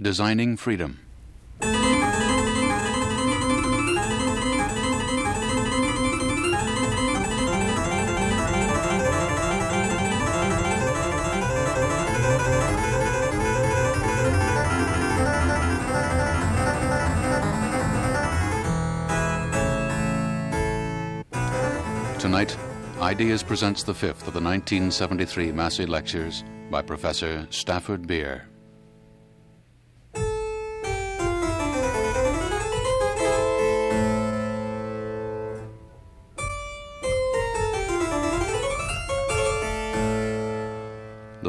Designing Freedom. Tonight, Ideas presents the fifth of the 1973 Massey Lectures by Professor Stafford Beer.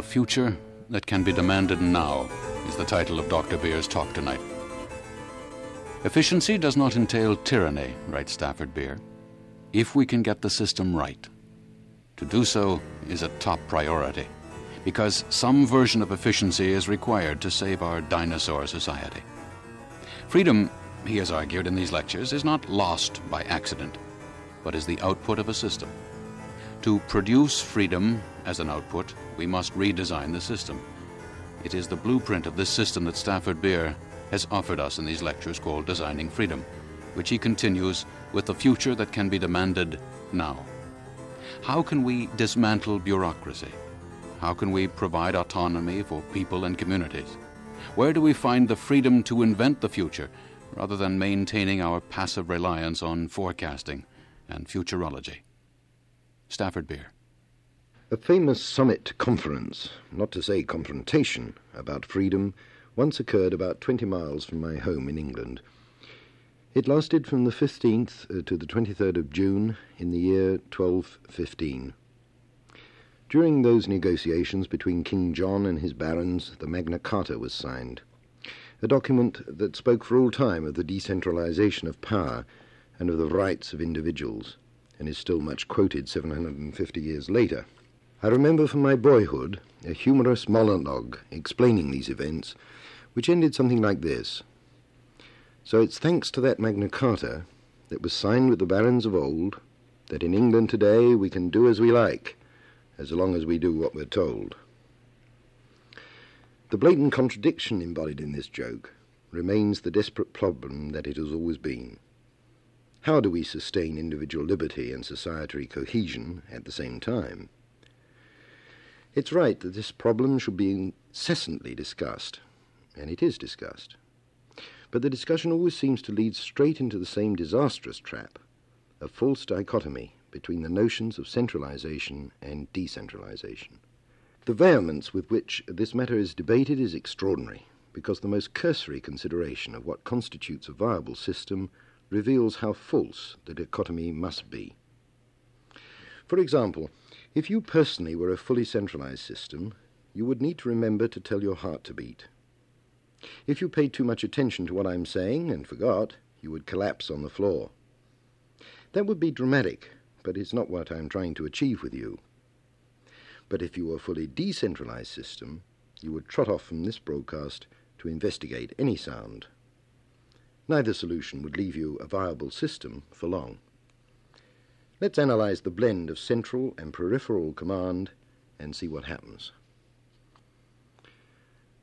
The Future That Can Be Demanded Now is the title of Dr. Beer's talk tonight. Efficiency does not entail tyranny, writes Stafford Beer, if we can get the system right. To do so is a top priority because some version of efficiency is required to save our dinosaur society. Freedom, he has argued in these lectures, is not lost by accident, but is the output of a system. To produce freedom as an output, we must redesign the system. It is the blueprint of this system that Stafford Beer has offered us in these lectures called Designing Freedom, which he continues with the future that can be demanded now. How can we dismantle bureaucracy? How can we provide autonomy for people and communities? Where do we find the freedom to invent the future rather than maintaining our passive reliance on forecasting and futurology? Stafford Beer. A famous summit conference, not to say confrontation, about freedom once occurred about 20 miles from my home in England. It lasted from the 15th uh, to the 23rd of June in the year 1215. During those negotiations between King John and his barons, the Magna Carta was signed, a document that spoke for all time of the decentralization of power and of the rights of individuals, and is still much quoted 750 years later. I remember from my boyhood a humorous monologue explaining these events, which ended something like this. So it's thanks to that Magna Carta that was signed with the barons of old that in England today we can do as we like, as long as we do what we're told. The blatant contradiction embodied in this joke remains the desperate problem that it has always been. How do we sustain individual liberty and societary cohesion at the same time? It's right that this problem should be incessantly discussed, and it is discussed. But the discussion always seems to lead straight into the same disastrous trap a false dichotomy between the notions of centralization and decentralization. The vehemence with which this matter is debated is extraordinary, because the most cursory consideration of what constitutes a viable system reveals how false the dichotomy must be. For example, if you personally were a fully centralized system, you would need to remember to tell your heart to beat. If you paid too much attention to what I'm saying and forgot, you would collapse on the floor. That would be dramatic, but it's not what I'm trying to achieve with you. But if you were a fully decentralized system, you would trot off from this broadcast to investigate any sound. Neither solution would leave you a viable system for long. Let's analyze the blend of central and peripheral command and see what happens.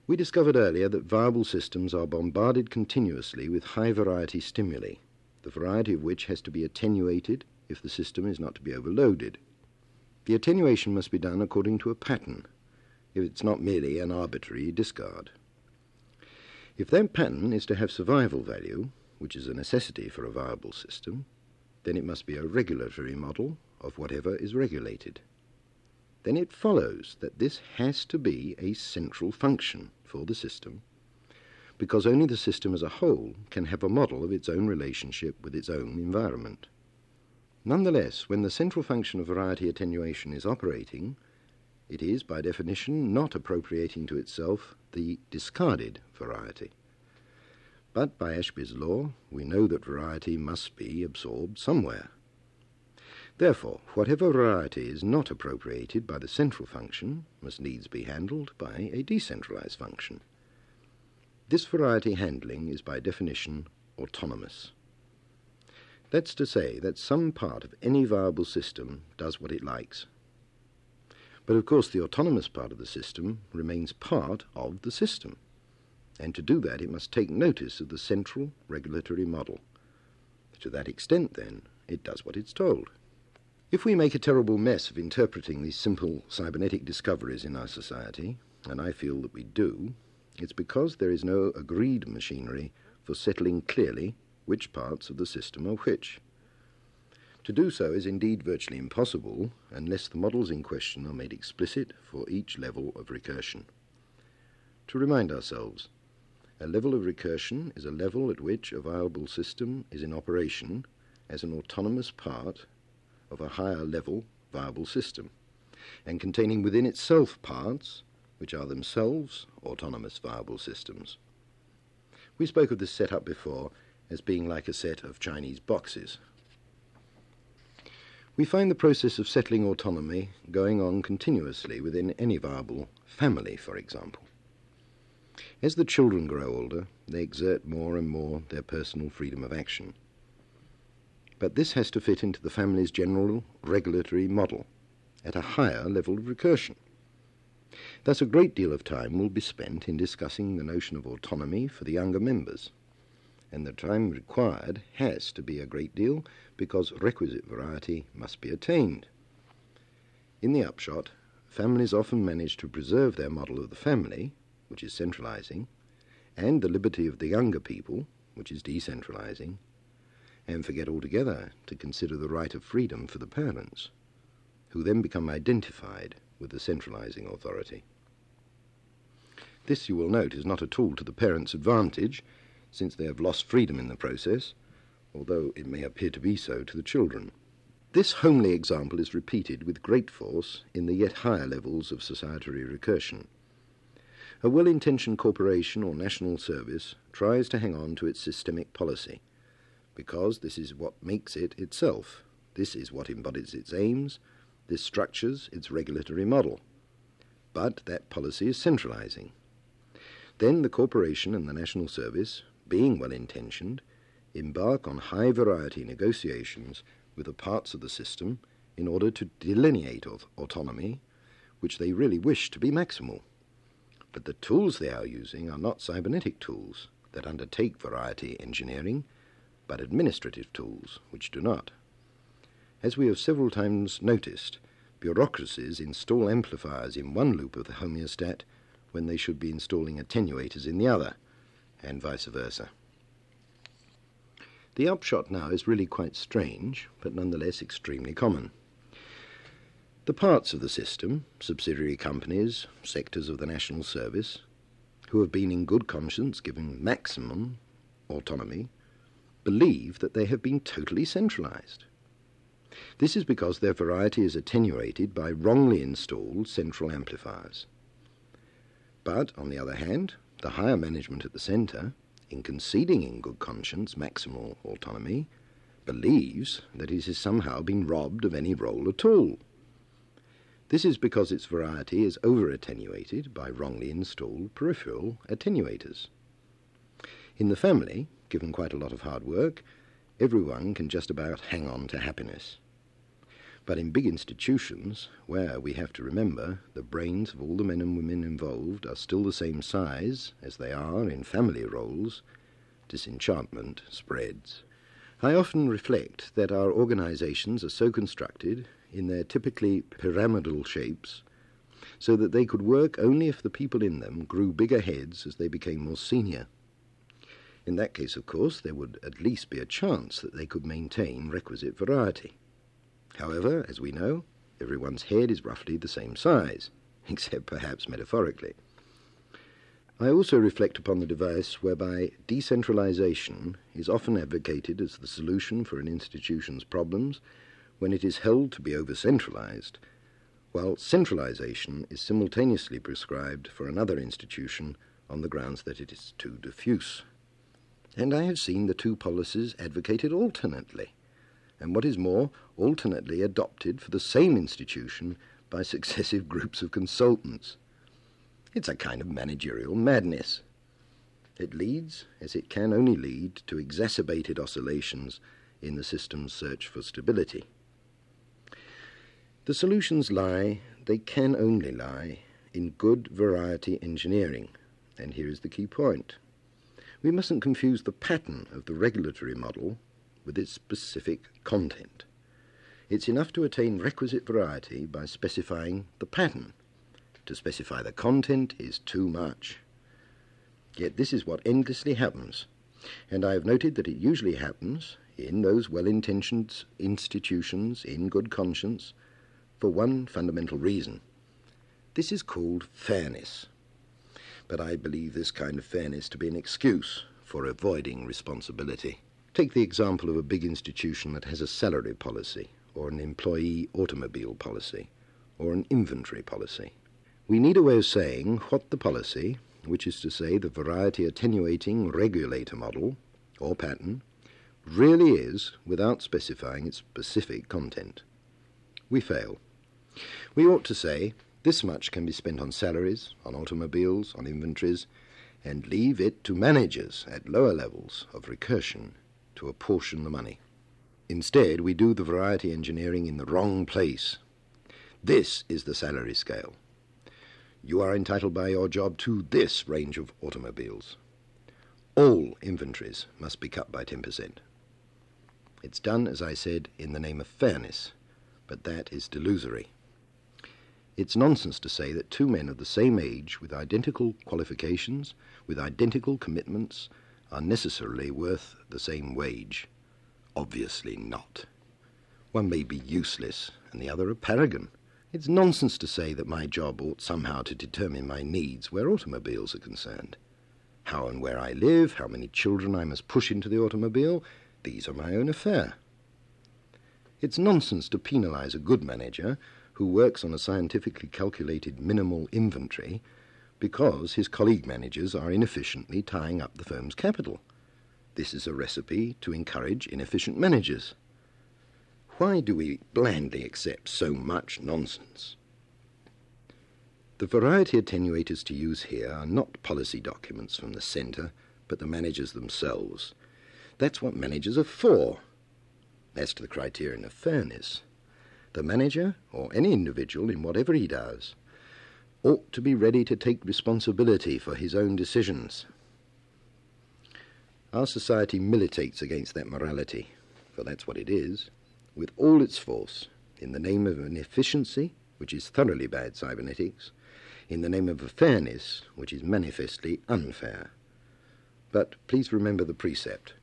We discovered earlier that viable systems are bombarded continuously with high variety stimuli, the variety of which has to be attenuated if the system is not to be overloaded. The attenuation must be done according to a pattern, if it's not merely an arbitrary discard. If that pattern is to have survival value, which is a necessity for a viable system, then it must be a regulatory model of whatever is regulated. Then it follows that this has to be a central function for the system, because only the system as a whole can have a model of its own relationship with its own environment. Nonetheless, when the central function of variety attenuation is operating, it is, by definition, not appropriating to itself the discarded variety. But by Ashby's law, we know that variety must be absorbed somewhere. Therefore, whatever variety is not appropriated by the central function must needs be handled by a decentralized function. This variety handling is by definition autonomous. That's to say that some part of any viable system does what it likes. But of course, the autonomous part of the system remains part of the system. and to do that it must take notice of the central regulatory model. To that extent, then, it does what it's told. If we make a terrible mess of interpreting these simple cybernetic discoveries in our society, and I feel that we do, it's because there is no agreed machinery for settling clearly which parts of the system are which. To do so is indeed virtually impossible unless the models in question are made explicit for each level of recursion. To remind ourselves, a level of recursion is a level at which a viable system is in operation as an autonomous part of a higher level viable system, and containing within itself parts which are themselves autonomous viable systems. We spoke of this setup before as being like a set of Chinese boxes. We find the process of settling autonomy going on continuously within any viable family, for example. As the children grow older, they exert more and more their personal freedom of action. But this has to fit into the family's general regulatory model at a higher level of recursion. Thus, a great deal of time will be spent in discussing the notion of autonomy for the younger members, and the time required has to be a great deal because requisite variety must be attained. In the upshot, families often manage to preserve their model of the family which is centralizing, and the liberty of the younger people, which is decentralizing, and forget altogether to consider the right of freedom for the parents, who then become identified with the centralizing authority. This, you will note, is not at all to the parents' advantage, since they have lost freedom in the process, although it may appear to be so to the children. This homely example is repeated with great force in the yet higher levels of societary recursion. A well intentioned corporation or national service tries to hang on to its systemic policy because this is what makes it itself. This is what embodies its aims. This structures its regulatory model. But that policy is centralizing. Then the corporation and the national service, being well intentioned, embark on high variety negotiations with the parts of the system in order to delineate autonomy, which they really wish to be maximal. But the tools they are using are not cybernetic tools that undertake variety engineering, but administrative tools which do not. As we have several times noticed, bureaucracies install amplifiers in one loop of the homeostat when they should be installing attenuators in the other, and vice versa. The upshot now is really quite strange, but nonetheless extremely common. The parts of the system, subsidiary companies, sectors of the national service, who have been in good conscience given maximum autonomy, believe that they have been totally centralized. This is because their variety is attenuated by wrongly installed central amplifiers. But, on the other hand, the higher management at the centre, in conceding in good conscience maximal autonomy, believes that it has somehow been robbed of any role at all. This is because its variety is over attenuated by wrongly installed peripheral attenuators. In the family, given quite a lot of hard work, everyone can just about hang on to happiness. But in big institutions, where we have to remember the brains of all the men and women involved are still the same size as they are in family roles, disenchantment spreads. I often reflect that our organizations are so constructed in their typically pyramidal shapes, so that they could work only if the people in them grew bigger heads as they became more senior. In that case, of course, there would at least be a chance that they could maintain requisite variety. However, as we know, everyone's head is roughly the same size, except perhaps metaphorically. I also reflect upon the device whereby decentralization is often advocated as the solution for an institution's problems when it is held to be over centralized, while centralization is simultaneously prescribed for another institution on the grounds that it is too diffuse. And I have seen the two policies advocated alternately, and what is more, alternately adopted for the same institution by successive groups of consultants. It's a kind of managerial madness. It leads, as it can only lead, to exacerbated oscillations in the system's search for stability. The solutions lie, they can only lie, in good variety engineering, And here is the key point. We mustn't confuse the pattern of the regulatory model with its specific content. It's enough to attain requisite variety by specifying the pattern. To specify the content is too much. Yet this is what endlessly happens, and I have noted that it usually happens in those well intentioned institutions in good conscience for one fundamental reason. This is called fairness. But I believe this kind of fairness to be an excuse for avoiding responsibility. Take the example of a big institution that has a salary policy, or an employee automobile policy, or an inventory policy. We need a way of saying what the policy, which is to say the variety attenuating regulator model, or pattern, really is without specifying its specific content. We fail. We ought to say this much can be spent on salaries, on automobiles, on inventories, and leave it to managers at lower levels of recursion to apportion the money. Instead, we do the variety engineering in the wrong place. This is the salary scale. You are entitled by your job to this range of automobiles. All inventories must be cut by 10%. It's done, as I said, in the name of fairness, but that is delusory. It's nonsense to say that two men of the same age, with identical qualifications, with identical commitments, are necessarily worth the same wage. Obviously not. One may be useless and the other a paragon. It's nonsense to say that my job ought somehow to determine my needs where automobiles are concerned. How and where I live, how many children I must push into the automobile, these are my own affair. It's nonsense to penalize a good manager who works on a scientifically calculated minimal inventory because his colleague managers are inefficiently tying up the firm's capital. This is a recipe to encourage inefficient managers. Why do we blandly accept so much nonsense? The variety attenuators to use here are not policy documents from the centre, but the managers themselves. That's what managers are for. As to the criterion of fairness, the manager, or any individual in whatever he does, ought to be ready to take responsibility for his own decisions. Our society militates against that morality, for that's what it is, with all its force, in the name of an efficiency which is thoroughly bad cybernetics, in the name of a fairness which is manifestly unfair. But please remember the precept.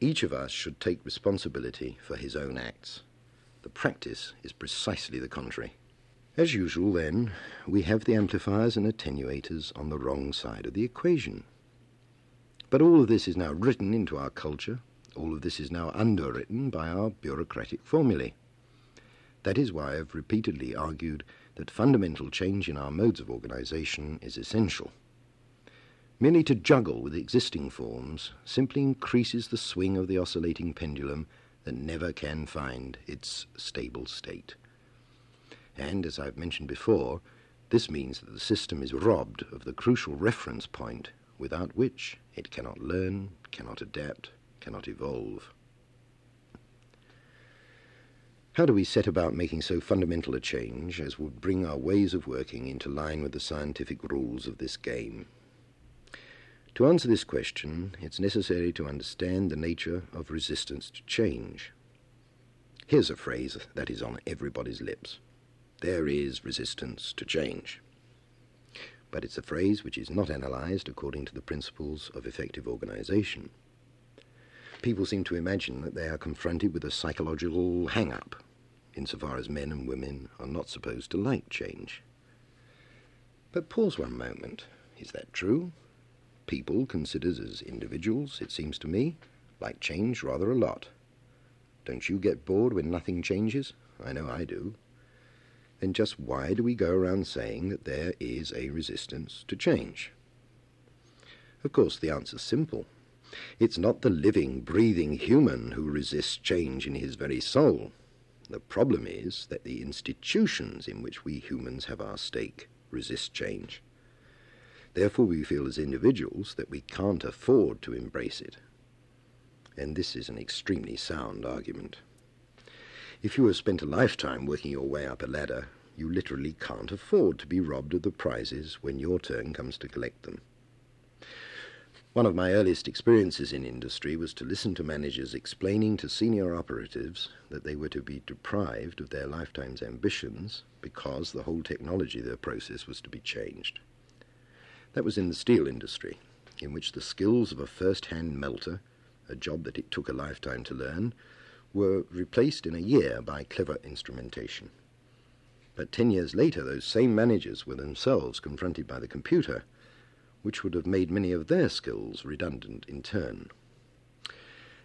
Each of us should take responsibility for his own acts. The practice is precisely the contrary. As usual, then, we have the amplifiers and attenuators on the wrong side of the equation. But all of this is now written into our culture, all of this is now underwritten by our bureaucratic formulae. That is why I've repeatedly argued that fundamental change in our modes of organization is essential. Merely to juggle with existing forms simply increases the swing of the oscillating pendulum that never can find its stable state. And, as I've mentioned before, this means that the system is robbed of the crucial reference point without which it cannot learn, cannot adapt, cannot evolve. How do we set about making so fundamental a change as would bring our ways of working into line with the scientific rules of this game? To answer this question, it's necessary to understand the nature of resistance to change. Here's a phrase that is on everybody's lips there is resistance to change. But it's a phrase which is not analyzed according to the principles of effective organization. People seem to imagine that they are confronted with a psychological hang up, insofar as men and women are not supposed to like change. But pause one moment. Is that true? people, considered as individuals, it seems to me, like change rather a lot. Don't you get bored when nothing changes? I know I do. Then just why do we go around saying that there is a resistance to change? Of course, the answer's simple. It's not the living, breathing human who resists change in his very soul. The problem is that the institutions in which we humans have our stake resist change. Therefore, we feel as individuals that we can't afford to embrace it. And this is an extremely sound argument. If you have spent a lifetime working your way up a ladder, you literally can't afford to be robbed of the prizes when your turn comes to collect them. One of my earliest experiences in industry was to listen to managers explaining to senior operatives that they were to be deprived of their lifetime's ambitions because the whole technology of their process was to be changed. That was in the steel industry, in which the skills of a first hand melter, a job that it took a lifetime to learn, were replaced in a year by clever instrumentation. But ten years later, those same managers were themselves confronted by the computer, which would have made many of their skills redundant in turn.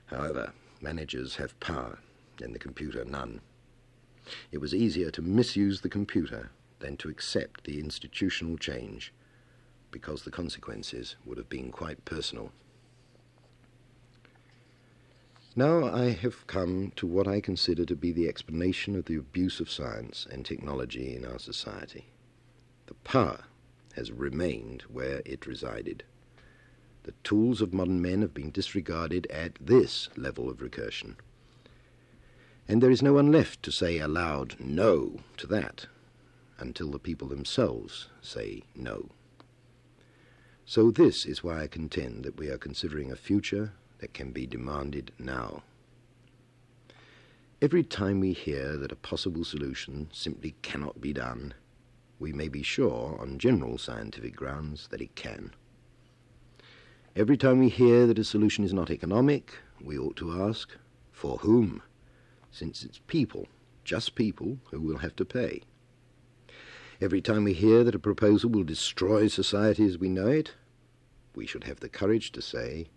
However, managers have power, and the computer none. It was easier to misuse the computer than to accept the institutional change, because the consequences would have been quite personal. Now I have come to what I consider to be the explanation of the abuse of science and technology in our society. The power has remained where it resided. The tools of modern men have been disregarded at this level of recursion. And there is no one left to say aloud no to that until the people themselves say no. So, this is why I contend that we are considering a future that can be demanded now. Every time we hear that a possible solution simply cannot be done, we may be sure, on general scientific grounds, that it can. Every time we hear that a solution is not economic, we ought to ask, for whom? Since it's people, just people, who will have to pay. Every time we hear that a proposal will destroy society as we know it, we should have the courage to say,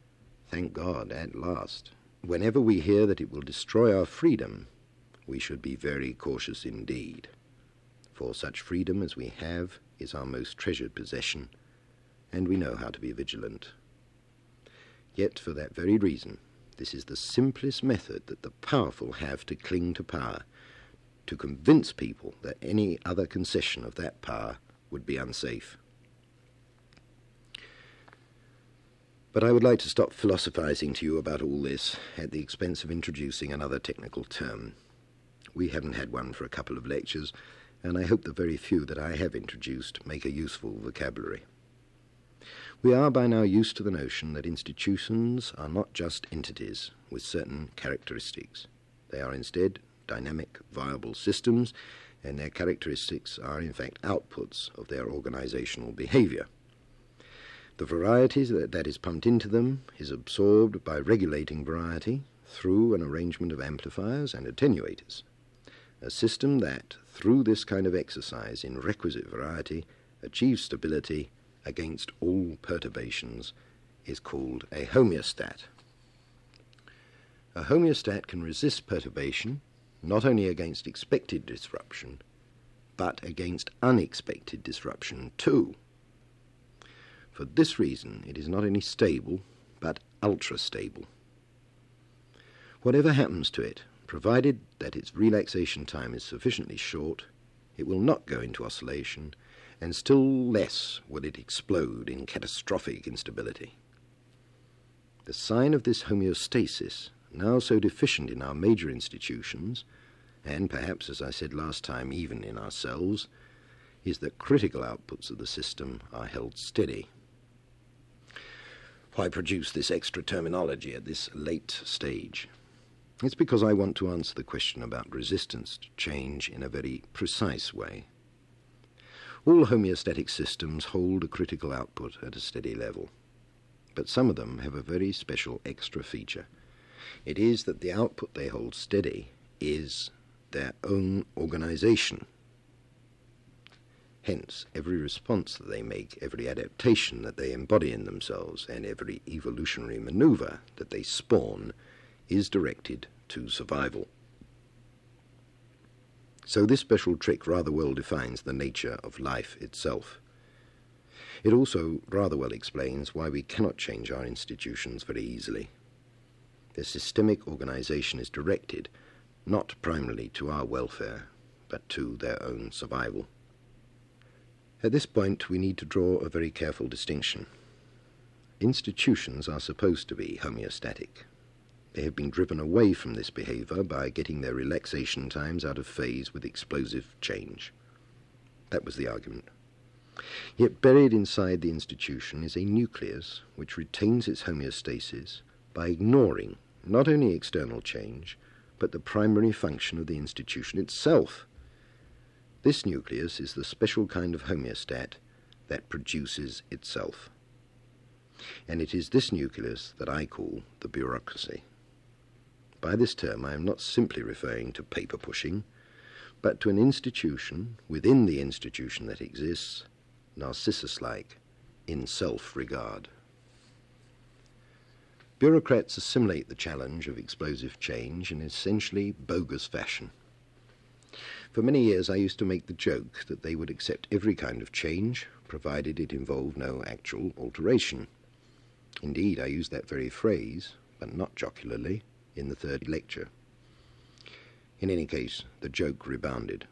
Thank God, at last. Whenever we hear that it will destroy our freedom, we should be very cautious indeed for such freedom as we have is our most treasured possession, and we know how to be vigilant. Yet, for that very reason, this is the simplest method that the powerful have to cling to power, to convince people that any other concession of that power would be unsafe. But I would like to stop philosophizing to you about all this at the expense of introducing another technical term. We haven't had one for a couple of lectures, and I hope the very few that I have introduced make a useful vocabulary. We are by now used to the notion that institutions are not just entities with certain characteristics. They are instead dynamic, viable systems, and their characteristics are in fact outputs of their organizational behavior. The variety that is pumped into them is absorbed by regulating variety through an arrangement of amplifiers and attenuators. A system that, through this kind of exercise in requisite variety, achieves stability against all perturbations is called a homeostat. A homeostat can resist perturbation not only against expected disruption, but against unexpected disruption too. For this reason, it is not only stable, but ultra stable. Whatever happens to it, Provided that its relaxation time is sufficiently short, it will not go into oscillation, and still less will it explode in catastrophic instability. The sign of this homeostasis, now so deficient in our major institutions, and perhaps, as I said last time, even in ourselves, is that critical outputs of the system are held steady. Why produce this extra terminology at this late stage? It's because I want to answer the question about resistance to change in a very precise way. All homeostatic systems hold a critical output at a steady level, but some of them have a very special extra feature. It is that the output they hold steady is their own organization. Hence, every response that they make, every adaptation that they embody in themselves, and every evolutionary maneuver that they spawn is directed to survival. So this special trick rather well defines the nature of life itself. It also rather well explains why we cannot change our institutions very easily. Their systemic organization is directed not primarily to our welfare, but to their own survival. At this point, we need to draw a very careful distinction. Institutions are supposed to be homeostatic, they have been driven away from this behavior by getting their relaxation times out of phase with explosive change. That was the argument. Yet buried inside the institution is a nucleus which retains its homeostasis by ignoring not only external change, but the primary function of the institution itself. This nucleus is the special kind of homeostat that produces itself. And it is this nucleus that I call the bureaucracy. By this term, I am not simply referring to paper pushing, but to an institution within the institution that exists, Narcissus like, in self regard. Bureaucrats assimilate the challenge of explosive change in essentially bogus fashion. For many years, I used to make the joke that they would accept every kind of change, provided it involved no actual alteration. Indeed, I used that very phrase, but not jocularly, in the third lecture. In any case, the joke rebounded.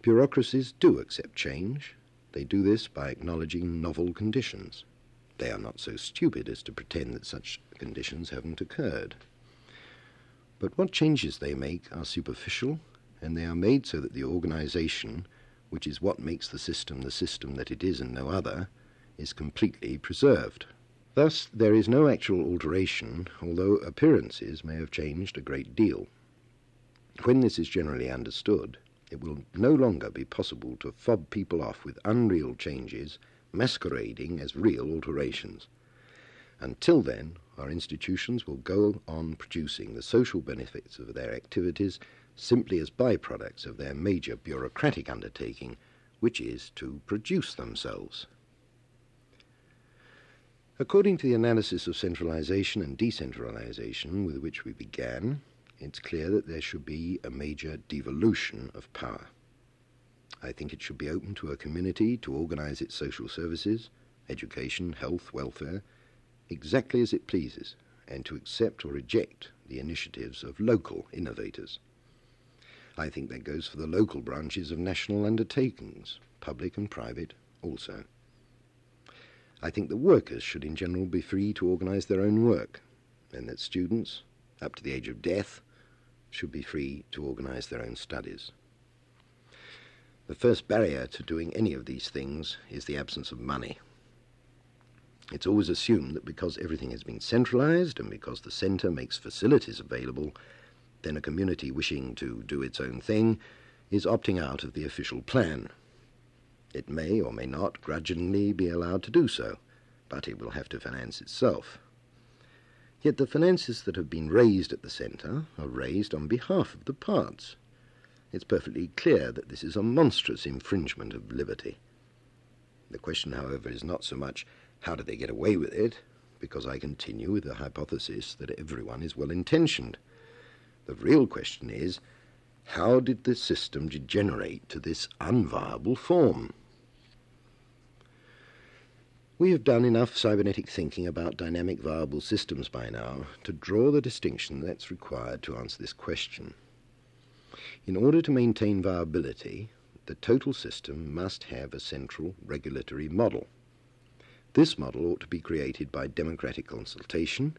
Bureaucracies do accept change. They do this by acknowledging novel conditions. They are not so stupid as to pretend that such conditions haven't occurred. But what changes they make are superficial, and they are made so that the organization, which is what makes the system the system that it is and no other, is completely preserved. Thus, there is no actual alteration, although appearances may have changed a great deal. When this is generally understood, it will no longer be possible to fob people off with unreal changes masquerading as real alterations. Until then, our institutions will go on producing the social benefits of their activities simply as byproducts of their major bureaucratic undertaking, which is to produce themselves. According to the analysis of centralization and decentralization with which we began, it's clear that there should be a major devolution of power. I think it should be open to a community to organize its social services, education, health, welfare, exactly as it pleases, and to accept or reject the initiatives of local innovators. I think that goes for the local branches of national undertakings, public and private also. I think the workers should in general be free to organize their own work, and that students, up to the age of death, should be free to organize their own studies. The first barrier to doing any of these things is the absence of money. It's always assumed that because everything has been centralized and because the center makes facilities available, then a community wishing to do its own thing is opting out of the official plan. It may or may not grudgingly be allowed to do so, but it will have to finance itself. Yet the finances that have been raised at the centre are raised on behalf of the parts. It's perfectly clear that this is a monstrous infringement of liberty. The question, however, is not so much how do they get away with it, because I continue with the hypothesis that everyone is well intentioned. The real question is how did the system degenerate to this unviable form? We have done enough cybernetic thinking about dynamic viable systems by now to draw the distinction that's required to answer this question. In order to maintain viability, the total system must have a central regulatory model. This model ought to be created by democratic consultation,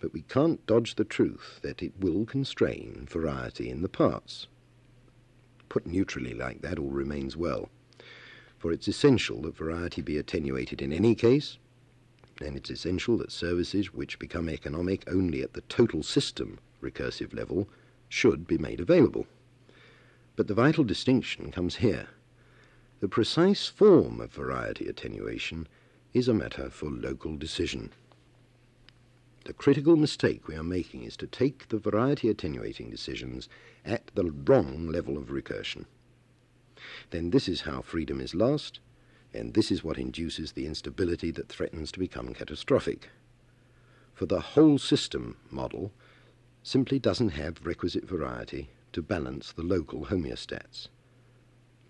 but we can't dodge the truth that it will constrain variety in the parts. Put neutrally like that, all remains well for it's essential that variety be attenuated in any case, and it's essential that services which become economic only at the total system recursive level should be made available. But the vital distinction comes here. The precise form of variety attenuation is a matter for local decision. The critical mistake we are making is to take the variety attenuating decisions at the wrong level of recursion then this is how freedom is lost, and this is what induces the instability that threatens to become catastrophic. For the whole system model simply doesn't have requisite variety to balance the local homeostats.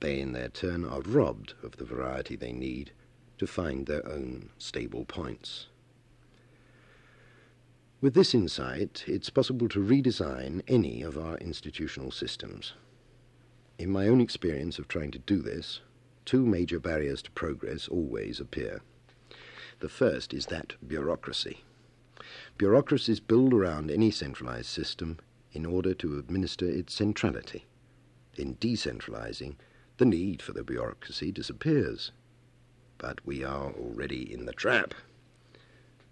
They, in their turn, are robbed of the variety they need to find their own stable points. With this insight, it's possible to redesign any of our institutional systems. In my own experience of trying to do this, two major barriers to progress always appear. The first is that bureaucracy. Bureaucracies build around any centralized system in order to administer its centrality. In decentralizing, the need for the bureaucracy disappears. But we are already in the trap.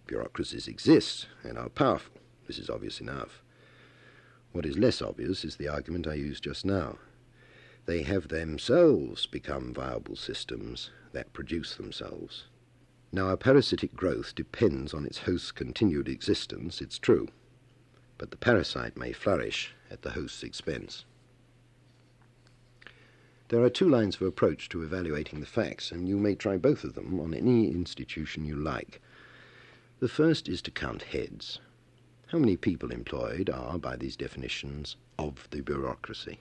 Bureaucracies exist and are powerful. This is obvious enough. What is less obvious is the argument I used just now. They have themselves become viable systems that produce themselves. Now, a parasitic growth depends on its host's continued existence, it's true, but the parasite may flourish at the host's expense. There are two lines of approach to evaluating the facts, and you may try both of them on any institution you like. The first is to count heads. How many people employed are, by these definitions, of the bureaucracy?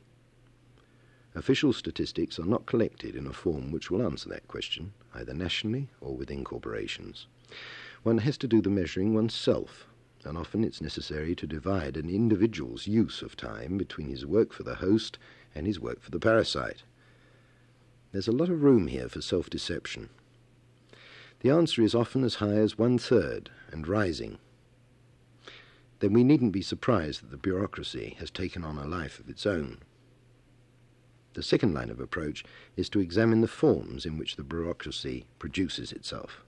Official statistics are not collected in a form which will answer that question, either nationally or within corporations. One has to do the measuring oneself, and often it's necessary to divide an individual's use of time between his work for the host and his work for the parasite. There's a lot of room here for self deception. The answer is often as high as one third and rising. Then we needn't be surprised that the bureaucracy has taken on a life of its own. The second line of approach is to examine the forms in which the bureaucracy produces itself.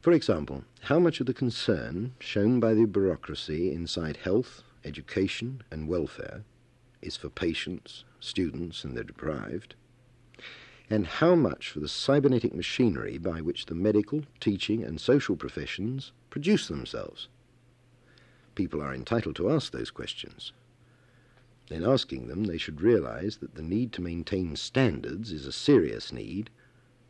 For example, how much of the concern shown by the bureaucracy inside health, education, and welfare is for patients, students, and the deprived, and how much for the cybernetic machinery by which the medical, teaching, and social professions produce themselves? People are entitled to ask those questions. In asking them, they should realize that the need to maintain standards is a serious need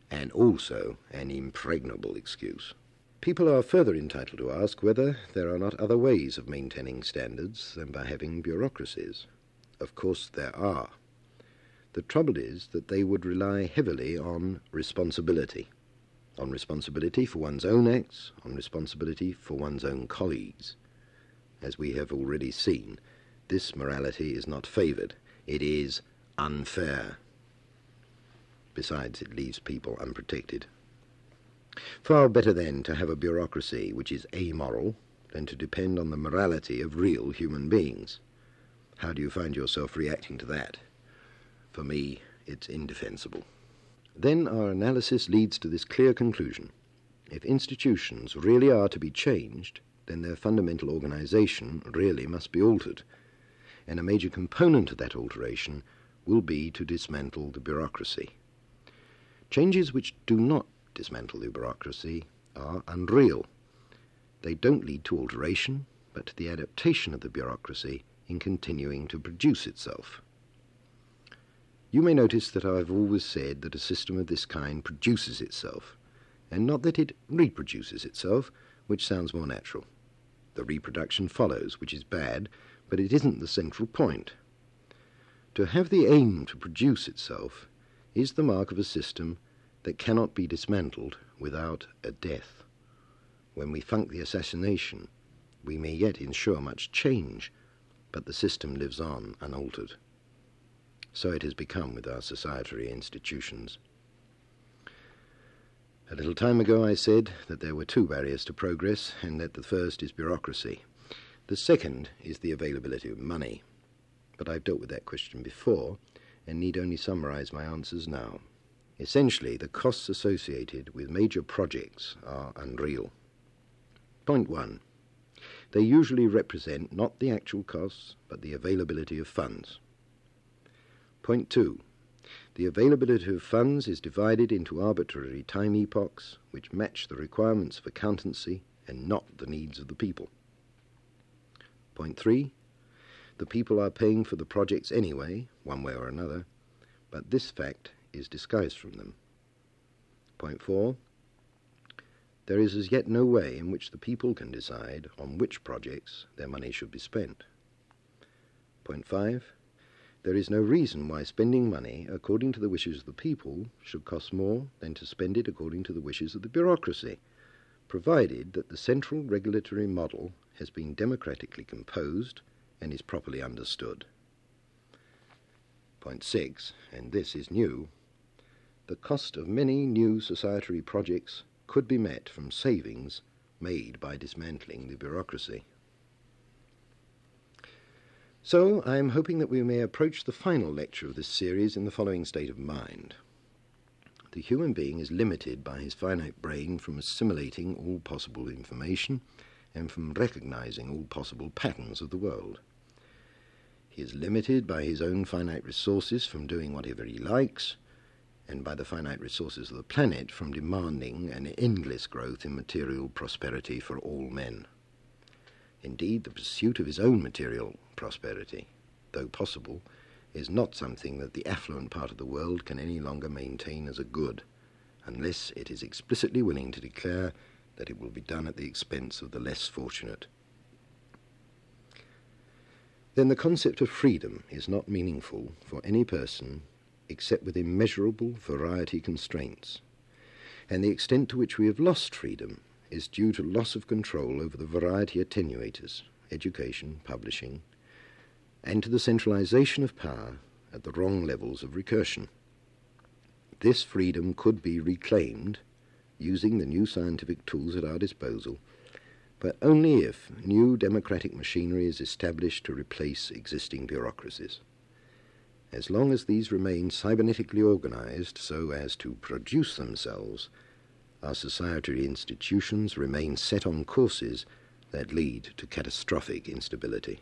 and also an impregnable excuse. People are further entitled to ask whether there are not other ways of maintaining standards than by having bureaucracies. Of course, there are. The trouble is that they would rely heavily on responsibility. On responsibility for one's own acts, on responsibility for one's own colleagues. As we have already seen, this morality is not favoured. It is unfair. Besides, it leaves people unprotected. Far better, then, to have a bureaucracy which is amoral than to depend on the morality of real human beings. How do you find yourself reacting to that? For me, it's indefensible. Then our analysis leads to this clear conclusion. If institutions really are to be changed, then their fundamental organization really must be altered. And a major component of that alteration will be to dismantle the bureaucracy. Changes which do not dismantle the bureaucracy are unreal. They don't lead to alteration, but to the adaptation of the bureaucracy in continuing to produce itself. You may notice that I've always said that a system of this kind produces itself, and not that it reproduces itself, which sounds more natural. The reproduction follows, which is bad, but it isn't the central point. To have the aim to produce itself is the mark of a system that cannot be dismantled without a death. When we funk the assassination, we may yet ensure much change, but the system lives on unaltered. So it has become with our societary institutions. A little time ago I said that there were two barriers to progress, and that the first is bureaucracy. The second is the availability of money. But I've dealt with that question before, and need only summarize my answers now. Essentially, the costs associated with major projects are unreal. Point one they usually represent not the actual costs, but the availability of funds. Point two. The availability of funds is divided into arbitrary time epochs which match the requirements of accountancy and not the needs of the people. Point three. The people are paying for the projects anyway, one way or another, but this fact is disguised from them. Point four. There is as yet no way in which the people can decide on which projects their money should be spent. Point 5. There is no reason why spending money according to the wishes of the people should cost more than to spend it according to the wishes of the bureaucracy, provided that the central regulatory model has been democratically composed and is properly understood. Point 6, and this is new, the cost of many new societary projects could be met from savings made by dismantling the bureaucracy. So I am hoping that we may approach the final lecture of this series in the following state of mind. The human being is limited by his finite brain from assimilating all possible information and from recognizing all possible patterns of the world. He is limited by his own finite resources from doing whatever he likes, and by the finite resources of the planet from demanding an endless growth in material prosperity for all men. Indeed, the pursuit of his own material prosperity, though possible, is not something that the affluent part of the world can any longer maintain as a good, unless it is explicitly willing to declare that it will be done at the expense of the less fortunate. Then the concept of freedom is not meaningful for any person except with immeasurable variety constraints, and the extent to which we have lost freedom is due to loss of control over the variety attenuators, education, publishing, and to the centralization of power at the wrong levels of recursion. This freedom could be reclaimed using the new scientific tools at our disposal, but only if new democratic machinery is established to replace existing bureaucracies. As long as these remain cybernetically organized so as to produce themselves, our societary institutions remain set on courses that lead to catastrophic instability.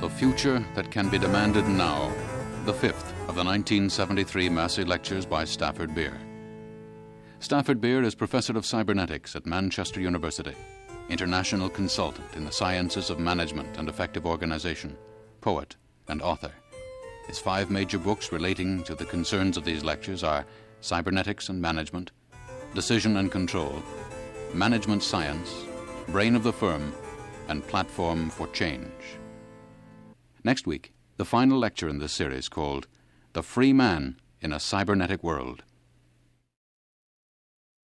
The future that can be demanded now, the fifth of the 1973 Massey Lectures by Stafford Beer. Stafford Beer is Professor of Cybernetics at Manchester University, international consultant in the sciences of management and effective organization, poet, and author. His five major books relating to the concerns of these lectures are Cybernetics and Management, Decision and Control, Management Science, Brain of the Firm, and Platform for Change. Next week, the final lecture in this series called The Free Man in a Cybernetic World.